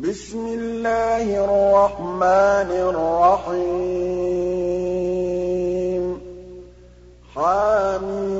بِسْمِ اللَّهِ الرَّحْمَٰنِ الرَّحِيمِ. حم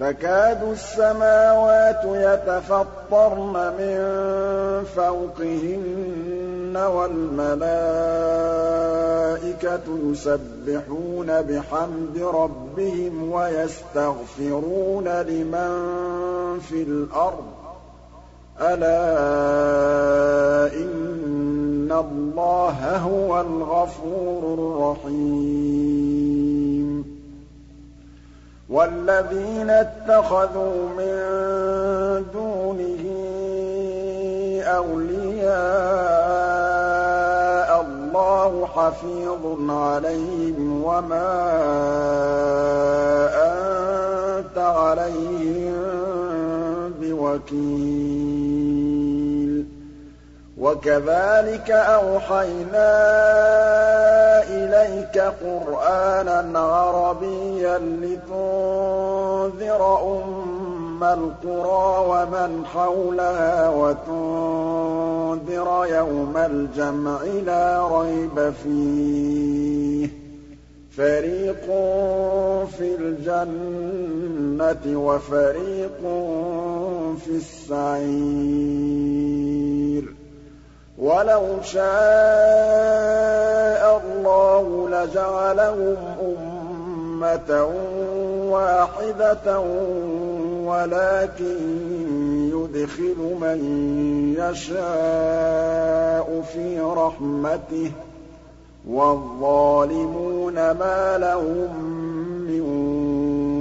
تَكَادُ السَّمَاوَاتُ يَتَفَطَّرْنَ مِن فَوْقِهِنَّ وَالْمَلَائِكَةُ يُسَبِّحُونَ بِحَمْدِ رَبِّهِمْ وَيَسْتَغْفِرُونَ لِمَن فِي الْأَرْضِ ۗ. أَلَا إِنَّ اللَّهَ هُوَ الْغَفُورُ الرَّحِيمُ. وَالَّذِينَ اتَّخَذُوا مِن دُونِهِ أَوْلِيَاءَ اللَّهُ حَفِيظٌ عَلَيْهِمْ وَمَا أَنتَ عَلَيْهِم بِوَكِيلٍ. وَكَذَٰلِكَ أَوْحَيْنَا إِلَيْكَ قُرْآنًا عَرَبِيًّا لِّتُنذِرَ أُمَّ الْقُرَىٰ وَمَنْ حَوْلَهَا وَتُنذِرَ يَوْمَ الْجَمْعِ لَا رَيْبَ فِيهِ ۚ. فَرِيقٌ فِي الْجَنَّةِ وَفَرِيقٌ فِي السَّعِيرِ. وَلَوْ شَاءَ اللَّهُ لَجَعَلَهُمْ أُمَّةً وَاحِدَةً وَلَٰكِن يُدْخِلُ مَن يَشَاءُ فِي رَحْمَتِهِ ۚ وَالظَّالِمُونَ مَا لَهُم مِّن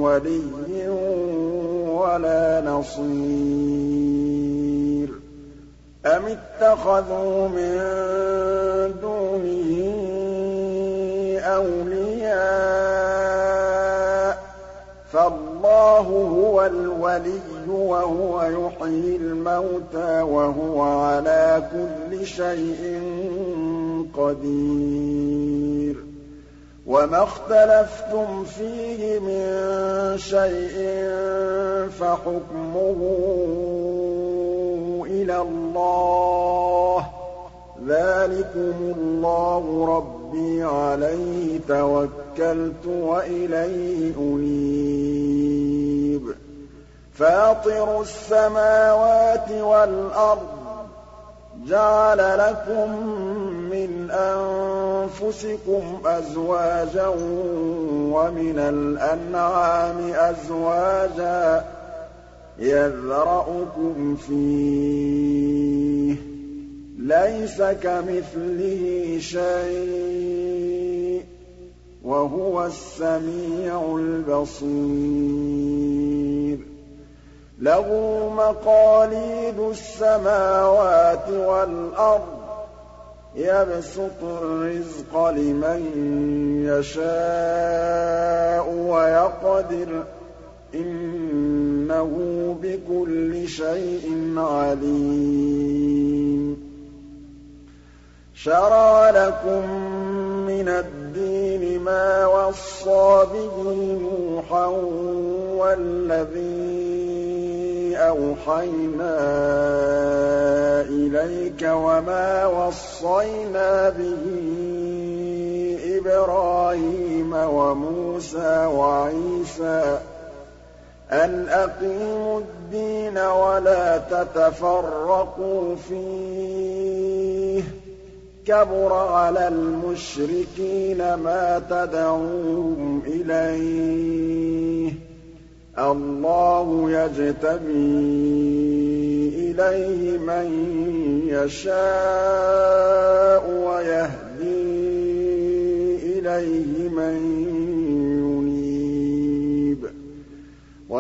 وَلِيٍّ وَلَا نَصِيرٍ. أَمِ اتَّخَذُوا مِن دُونِهِ أَوْلِيَاءَ ۖ فَاللَّهُ هُوَ الْوَلِيُّ وَهُوَ يُحْيِي الْمَوْتَىٰ وَهُوَ عَلَىٰ كُلِّ شَيْءٍ قَدِيرٌ وَمَا اخْتَلَفْتُمْ فِيهِ مِن شَيْءٍ فَحُكْمُهُ إِلَى اللَّهِ ۚ. ذَٰلِكُمُ اللَّهُ رَبِّي عَلَيْهِ تَوَكَّلْتُ وَإِلَيْهِ أُنِيبُ. فَاطِرُ السَّمَاوَاتِ وَالْأَرْضِ جَعَلَ لَكُم مِّنْ أَنفُسِكُمْ أَزْوَاجًا وَمِنَ الْأَنْعَامِ أَزْوَاجًا ۖ يَذْرَؤُكُمْ فِيهِ ۚ. لَيْسَ كَمِثْلِهِ شَيْءٌ ۖ. وَهُوَ السَّمِيعُ الْبَصِيرُ. لَهُ مَقَالِيدُ السَّمَاوَاتِ وَالْأَرْضِ ۖ. يَبْسُطُ الرِّزْقَ لِمَن يَشَاءُ وَيَقْدِرُ ۚ. إِنَّهُ بِكُلِّ شَيْءٍ عَلِيمٌ. شَرَعَ لَكُم مِّنَ الدِّينِ مَا وَصَّىٰ بِهِ نُوحًا وَالَّذِي أَوْحَيْنَا إِلَيْكَ وَمَا وَصَّيْنَا بِهِ إِبْرَاهِيمَ وَمُوسَىٰ وَعِيسَىٰ ۖ أَنْ أَقِيمُوا الدِّينَ وَلَا تَتَفَرَّقُوا فِيهِ ۚ. كَبُرَ عَلَى الْمُشْرِكِينَ مَا تَدْعُوهُمْ إِلَيْهِ ۚ. اللَّهُ يَجْتَبِي إِلَيْهِ مَن يَشَاءُ وَيَهْدِي إِلَيْهِ مَن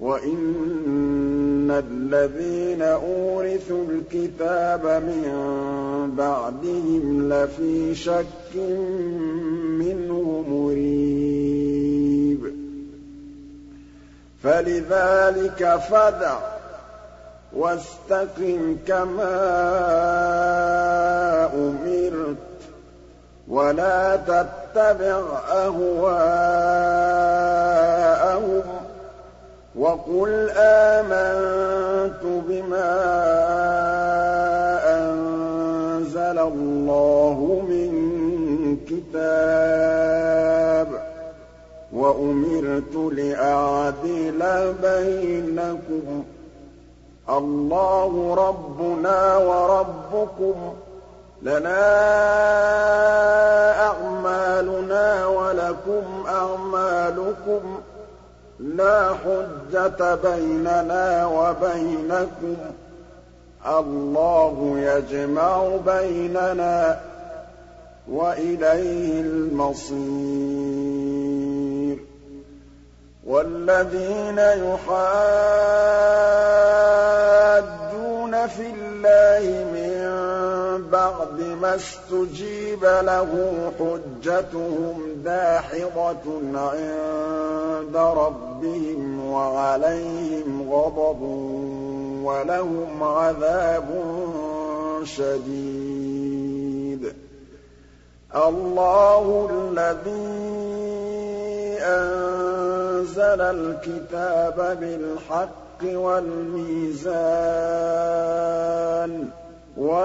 وَإِنَّ الَّذِينَ أُورِثُوا الْكِتَابَ مِن بَعْدِهِمْ لَفِي شَكٍّ مِّنْهُ مُرِيبٍ فَلِذَٰلِكَ فَادْعُ وَاسْتَقِمْ كَمَا أُمِرْتَ وَلَا تَتَّبِعْ أَهْوَاءَهُمْ وَقُلْ آمَنتُ بِمَا أَنزَلَ اللَّهُ مِن كِتَابٍ ۖ وَأُمِرْتُ لِأَعْدِلَ بَيْنَكُمُ ۖ اللَّهُ رَبُّنَا وَرَبُّكُمْ ۖ لَنَا أَعْمَالُنَا وَلَكُمْ أَعْمَالُكُمْ ۖ لَا حُجَّةَ بَيْنَنَا وَبَيْنَكُمْ ۖ. اللَّهُ يَجْمَعُ بَيْنَنَا ۖ وَإِلَيْهِ الْمَصِيرُ. وَالَّذِينَ يُحَادُّونَ فِي اللَّهِ بَعْدِ مَا اسْتُجِيبَ لَهُ حُجَّتُهُمْ دَاحِضَةٌ عِندَ رَبِّهِمْ وَعَلَيْهِمْ غَضَبٌ وَلَهُمْ عَذَابٌ شَدِيدٌ. اللَّهُ الَّذِي أَنزَلَ الْكِتَابَ بِالْحَقِّ وَالْمِيزَانَ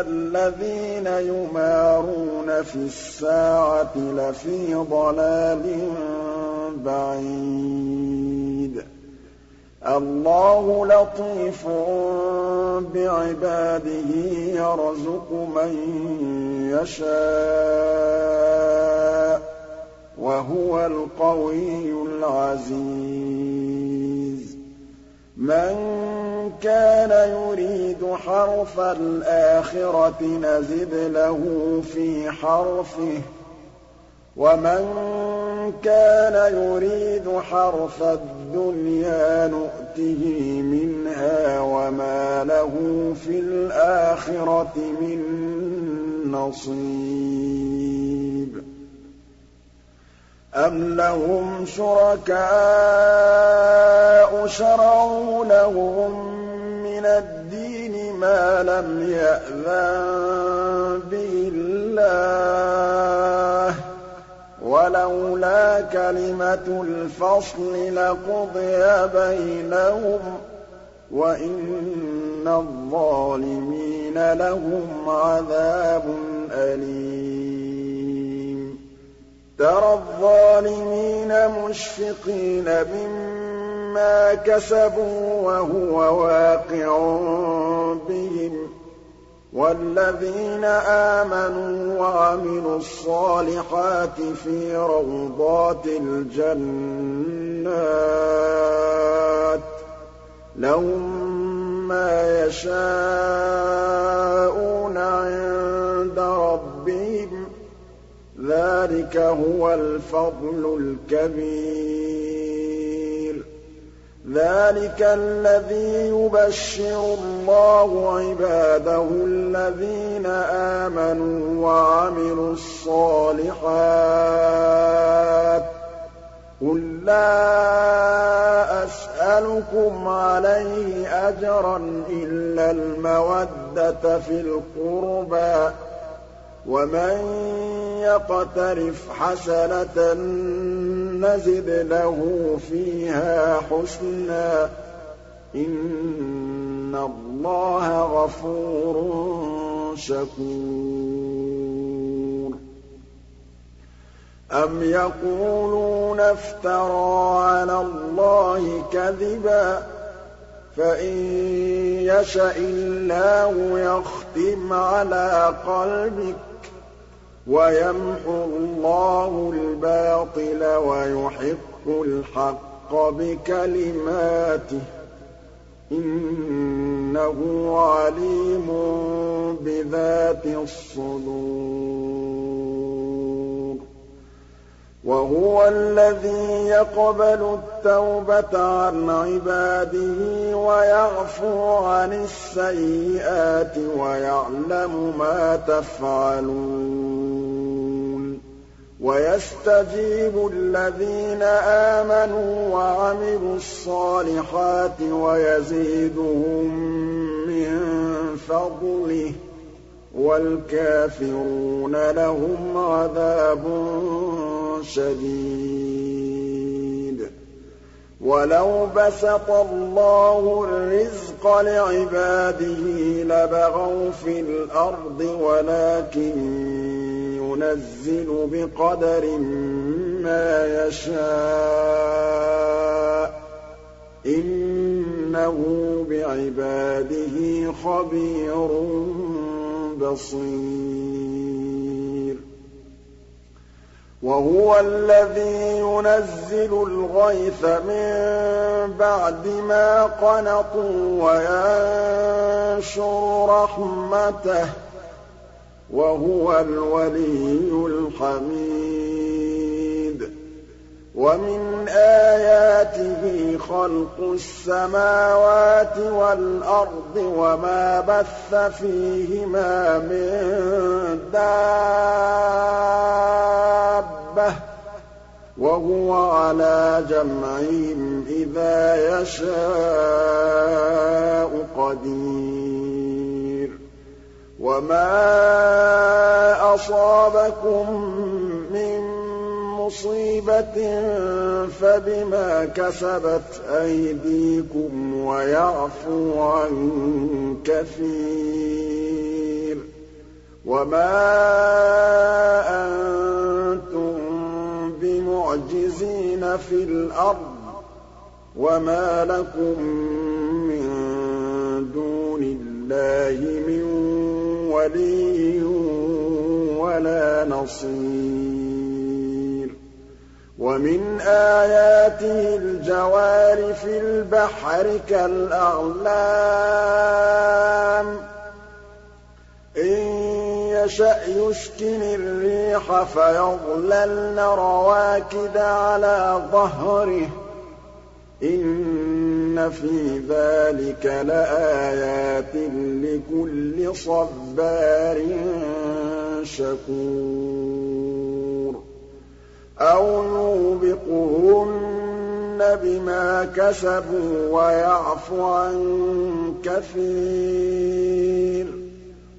الَّذِينَ يُمَارُونَ فِي السَّاعَةِ لَفِي ضَلَالٍ بَعِيدٍ. اللَّهُ لَطِيفٌ بِعِبَادِهِ يَرْزُقُ مَن يَشَاءُ ۖ وَهُوَ الْقَوِيُّ الْعَزِيزُ. مَن كَانَ يُرِيدُ حَرْثَ الْآخِرَةِ نَزِدْ لَهُ فِي حَرْثِهِ ۖ وَمَن كَانَ يُرِيدُ حَرْثَ الدُّنْيَا نُؤْتِهِ مِنْهَا وَمَا لَهُ فِي الْآخِرَةِ مِن نَّصِيبٍ. أَمْ لَهُمْ شُرَكَاءُ شَرَعُوا لَهُم مِّنَ الدِّينِ مَا لَمْ يَأْذَن بِهِ اللَّهُ ۚ وَلَوْلَا كَلِمَةُ الْفَصْلِ لَقُضِيَ بَيْنَهُمْ ۗ وَإِنَّ الظَّالِمِينَ لَهُمْ عَذَابٌ أَلِيمٌ. تَرَى الظَّالِمِينَ مُشْفِقِينَ مِمَّا كَسَبُوا وَهُوَ وَاقِعٌ بِهِمْ ۗ وَالَّذِينَ آمَنُوا وَعَمِلُوا الصَّالِحَاتِ فِي رَوْضَاتِ الْجَنَّاتِ ۖ لَهُم مَّا يَشَاءُونَ عِندَ رَبِّهِمْ ۚ ذَٰلِكَ هُوَ الْفَضْلُ الْكَبِيرُ ذَٰلِكَ الَّذِي يُبَشِّرُ اللَّهُ عِبَادَهُ الَّذِينَ آمَنُوا وَعَمِلُوا الصَّالِحَاتِ ۗ قُل لَّا أَسْأَلُكُمْ عَلَيْهِ أَجْرًا إِلَّا الْمَوَدَّةَ فِي الْقُرْبَىٰ ۗ وَمَن يَقْتَرِفْ حَسَنَةً نَّزِدْ لَهُ فِيهَا حُسْنًا ۚ. إِنَّ اللَّهَ غَفُورٌ شَكُورٌ. أَمْ يَقُولُونَ افْتَرَىٰ عَلَى اللَّهِ كَذِبًا ۖ؟ فَإِن يَشَإِ اللَّهُ يَخْتِمْ عَلَىٰ قَلْبِكَ. وَيَمْحُ اللَّهُ الْبَاطِلَ وَيُحِقُّ الْحَقَّ بِكَلِمَاتِهِ ۚ. إِنَّهُ عَلِيمٌ بِذَاتِ الصُّدُورِ. وَهُوَ الَّذِي يَقْبَلُ التَّوْبَةَ عَنْ عِبَادِهِ وَيَعْفُو عَنِ السَّيِّئَاتِ وَيَعْلَمُ مَا تَفْعَلُونَ. وَيَسْتَجِيبُ الَّذِينَ آمَنُوا وَعَمِلُوا الصَّالِحَاتِ وَيَزِيدُهُم مِّن فَضْلِهِ ۚ وَالْكَافِرُونَ لَهُمْ عَذَابٌ شَدِيدٌ وَلَوْ بَسَطَ اللَّهُ الرِّزْقَ لِعِبَادِهِ لَبَغَوْا فِي الْأَرْضِ وَلَٰكِن يُنَزِّلُ بِقَدَرٍ مَّا يَشَاءُ ۚ. إِنَّهُ بِعِبَادِهِ خَبِيرٌ بَصِيرٌ. وَهُوَ الَّذِي يُنَزِّلُ الْغَيْثَ مِن بَعْدِ مَا قَنَطُوا وَيَنشُرُ رَحْمَتَهُ ۚ وَهُوَ الْوَلِيُّ الْحَمِيدُ. وَمِنْ آيَاتِهِ خَلْقُ السَّمَاوَاتِ وَالْأَرْضِ وَمَا بَثَّ فِيهِمَا مِن دَابَّةٍ ۚ. وَهُوَ عَلَىٰ جَمْعِهِمْ إِذَا يَشَاءُ قَدِيرٌ. وَمَا أَصَابَكُم مِّن مُّصِيبَةٍ فَبِمَا كَسَبَتْ أَيْدِيكُمْ وَيَعْفُو عَن كَثِيرٍ. وَمَا أَنتُم بِمُعْجِزِينَ فِي الْأَرْضِ ۖ وَمَا لَكُم مِّن دُونِ اللَّهِ مِن وَلِيٍّ وَلَا نَصِيرٍ وَمِنْ آيَاتِهِ الْجَوَارِ فِي الْبَحْرِ كَالْأَعْلَامِ ۚ يَشَأْ يُسْكِنِ الرِّيحَ فَيَظْلَلْنَ رَوَاكِدَ عَلَىٰ ظَهْرِهِ ۚ. إِنَّ فِي ذَٰلِكَ لَآيَاتٍ لِّكُلِّ صَبَّارٍ شَكُورٍ. أَوْ يُوبِقْهُنَّ بِمَا كَسَبُوا وَيَعْفُ عَن كَثِيرٍ.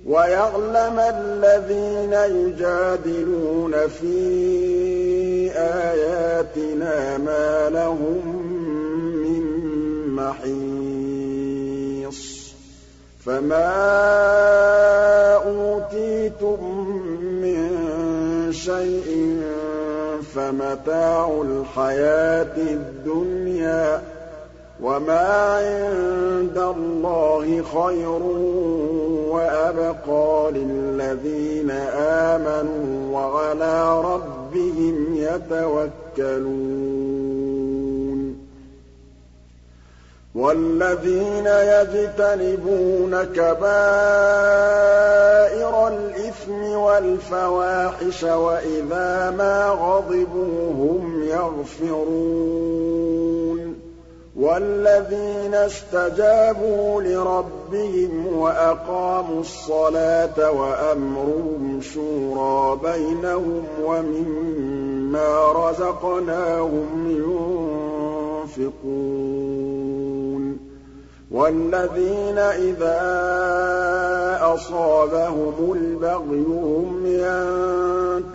وَيَعْلَمَ الَّذِينَ يُجَادِلُونَ فِي آيَاتِنَا مَا لَهُم مِّن مَّحِيصٍ. فَمَا أُوتِيتُم مِّن شَيْءٍ فَمَتَاعُ الْحَيَاةِ الدُّنْيَا ۖ وَمَا عِندَ اللَّهِ خَيْرٌ وَأَبْقَىٰ لِلَّذِينَ آمَنُوا وَعَلَىٰ رَبِّهِمْ يَتَوَكَّلُونَ وَالَّذِينَ يَجْتَنِبُونَ كَبَائِرَ الْإِثْمِ وَالْفَوَاحِشَ وَإِذَا مَا غَضِبُوا هُمْ يَغْفِرُونَ وَالَّذِينَ اسْتَجَابُوا لِرَبِّهِمْ وَأَقَامُوا الصَّلَاةَ وَأَمْرُهُمْ شُورَىٰ بَيْنَهُمْ وَمِمَّا رَزَقْنَاهُمْ يُنفِقُونَ وَالَّذِينَ إِذَا أَصَابَهُمُ الْبَغْيُ هُمْ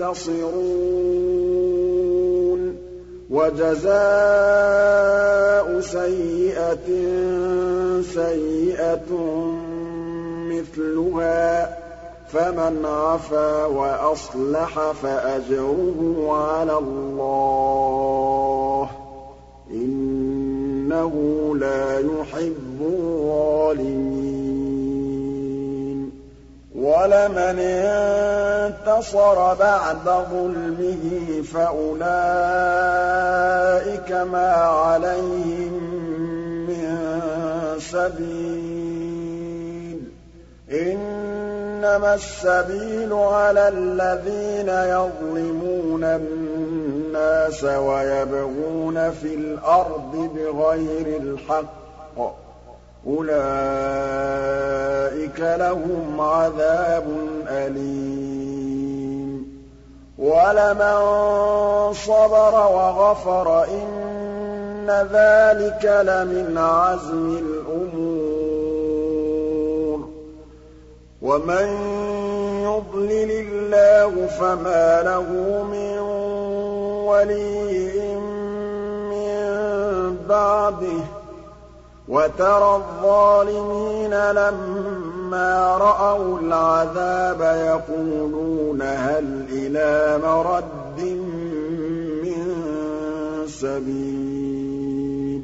يَنتَصِرُونَ وَجَزَاءُ سَيِّئَةٍ سَيِّئَةٌ مِّثْلُهَا ۖ فَمَنْ عَفَا وَأَصْلَحَ فَأَجْرُهُ عَلَى اللَّهِ ۚ إِنَّهُ لَا يُحِبُّ الظَّالِمِينَ. وَلَمَنِ انتَصَرَ بَعْدَ ظُلْمِهِ فَأُولَٰئِكَ مَا عَلَيْهِم مِّن سَبِيلٍ. إِنَّمَا السَّبِيلُ عَلَى الَّذِينَ يَظْلِمُونَ النَّاسَ وَيَبْغُونَ فِي الْأَرْضِ بِغَيْرِ الْحَقِّ ۚ. أُولَٰئِكَ لَهُمْ عَذَابٌ أَلِيمٌ. وَلَمَن صَبَرَ وَغَفَرَ إِنَّ ذَٰلِكَ لَمِنْ عَزْمِ الْأُمُورِ. وَمَن يُضْلِلِ اللَّهُ فَمَا لَهُ مِن وَلِيٍّ مِّن بَعْدِهِ ۗ. وَتَرَى الظَّالِمِينَ لَمَّا رَأَوُا الْعَذَابَ يَقُولُونَ هَلْ إِلَىٰ مَرَدٍّ مِّن سَبِيلٍ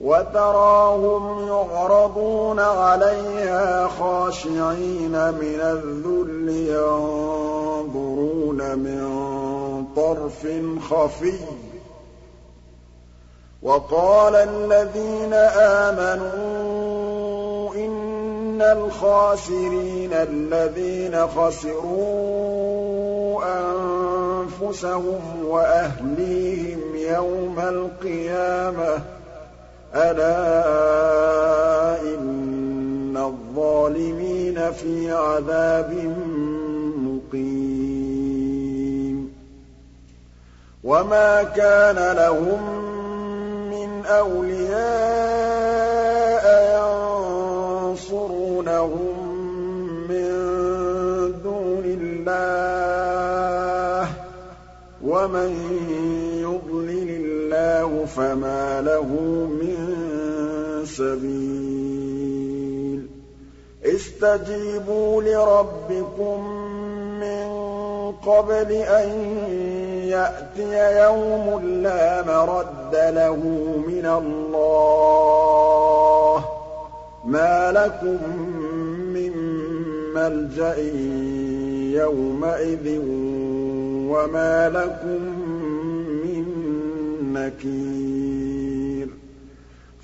وَتَرَاهُمْ يُعْرَضُونَ عَلَيْهَا خَاشِعِينَ مِنَ الذُّلِّ يَنظُرُونَ مِن طَرْفٍ خَفِيٍّ ۗ وَقَالَ الَّذِينَ آمَنُوا الْخَاسِرِينَ الَّذِينَ خَسِرُوا أَنفُسَهُمْ وَأَهْلِيهِمْ يَوْمَ الْقِيَامَةِ ۗ. أَلَا إِنَّ الظَّالِمِينَ فِي عَذَابٍ مُّقِيمٍ. وَمَا كَانَ لَهُم مِّنْ أَوْلِيَاءَ فَمَا لَهُ مِن سَبِيلٍ. اسْتَجِيبُوا لِرَبِّكُم مِّن قَبْلِ أَن يَأْتِيَ يَوْمٌ لَّا مَرَدَّ لَهُ مِنَ اللَّهِ ۚ. مَا لَكُم مِّن مَّلْجَإٍ يَوْمَئِذٍ وَمَا لَكُم مِّن نَّكِيرٍ.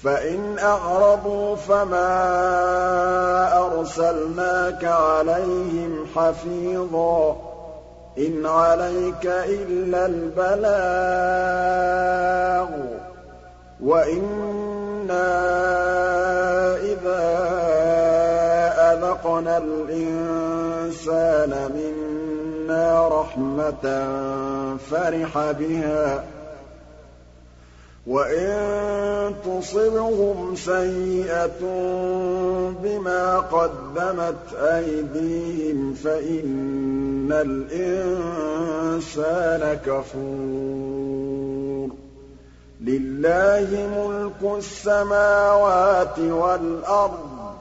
فَإِنْ أَعْرَضُوا فَمَا أَرْسَلْنَاكَ عَلَيْهِمْ حَفِيظًا ۖ إِنْ عَلَيْكَ إِلَّا الْبَلَاغُ ۗ وَإِنَّا إِذَا أَذَقْنَا الْإِنسَانَ مِنَّا رَحْمَةً فَرِحَ بِهَا ۖ وَإِن تُصِبْهُمْ سَيِّئَةٌ بِمَا قَدَّمَتْ أَيْدِيهِمْ فَإِنَّ الْإِنسَانَ كَفُورٌ لِّلَّهِ مُلْكُ السَّمَاوَاتِ وَالْأَرْضِ ۚ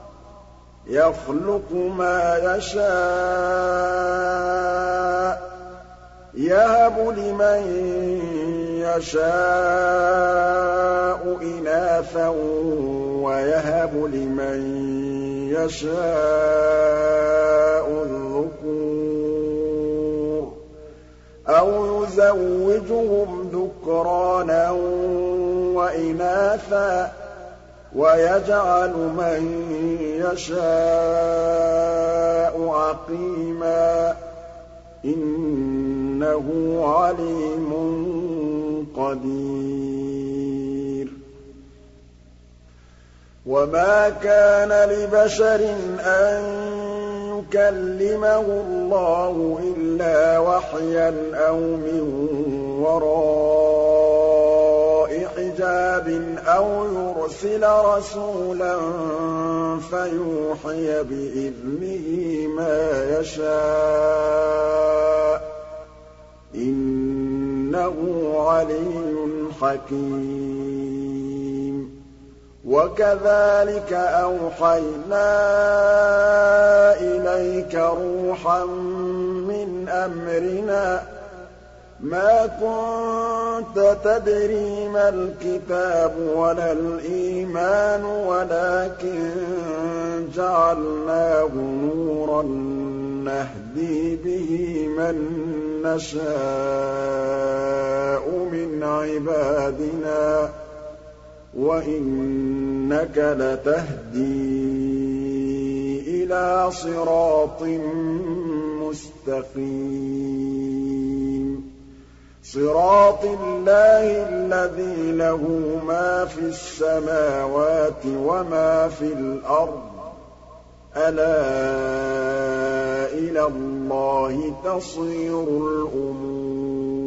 يَخْلُقُ مَا يَشَاءُ ۚ يَهَبُ لِمَن يَشَاءُ إِنَاثًا وَيَهَبُ لِمَن يَشَاءُ الذُّكُورَ أَوْ يُزَوِّجُهُمْ ذُكْرَانًا وَإِنَاثًا ۖ وَيَجْعَلُ مَن يَشَاءُ عَقِيمًا ۚ إِنَّهُ عَلِيمٌ قَدِيرٌ. وَمَا كَانَ لِبَشَرٍ أَن يُكَلِّمَهُ اللَّهُ إِلَّا وَحْيًا أَوْ مِن وَرَاءِ حِجَابٍ أَوْ يُرْسِلَ رَسُولًا فَيُوحِيَ بِإِذْنِهِ مَا يَشَاءُ ۚ. إِنَّهُ عَلِيٌّ حَكِيمٌ. وَكَذَٰلِكَ أَوْحَيْنَا إِلَيْكَ رُوحًا مِّنْ أَمْرِنَا. مَا كُنتَ تَدْرِي مَا الْكِتَابُ وَلَا الْإِيمَانُ وَلَٰكِن جَعَلْنَاهُ نُورًا نَّهْدِي بِهِ مَن نَّشَاءُ مِنْ عِبَادِنَا ۚ وَإِنَّكَ لَتَهْدِي إِلَىٰ صِرَاطٍ مُّسْتَقِيمٍ. صِرَاطِ اللَّهِ الَّذِي لَهُ مَا فِي السَّمَاوَاتِ وَمَا فِي الْأَرْضِ ۗ أَلَا إِلَى اللَّهِ تَصِيرُ الْأُمُورُ.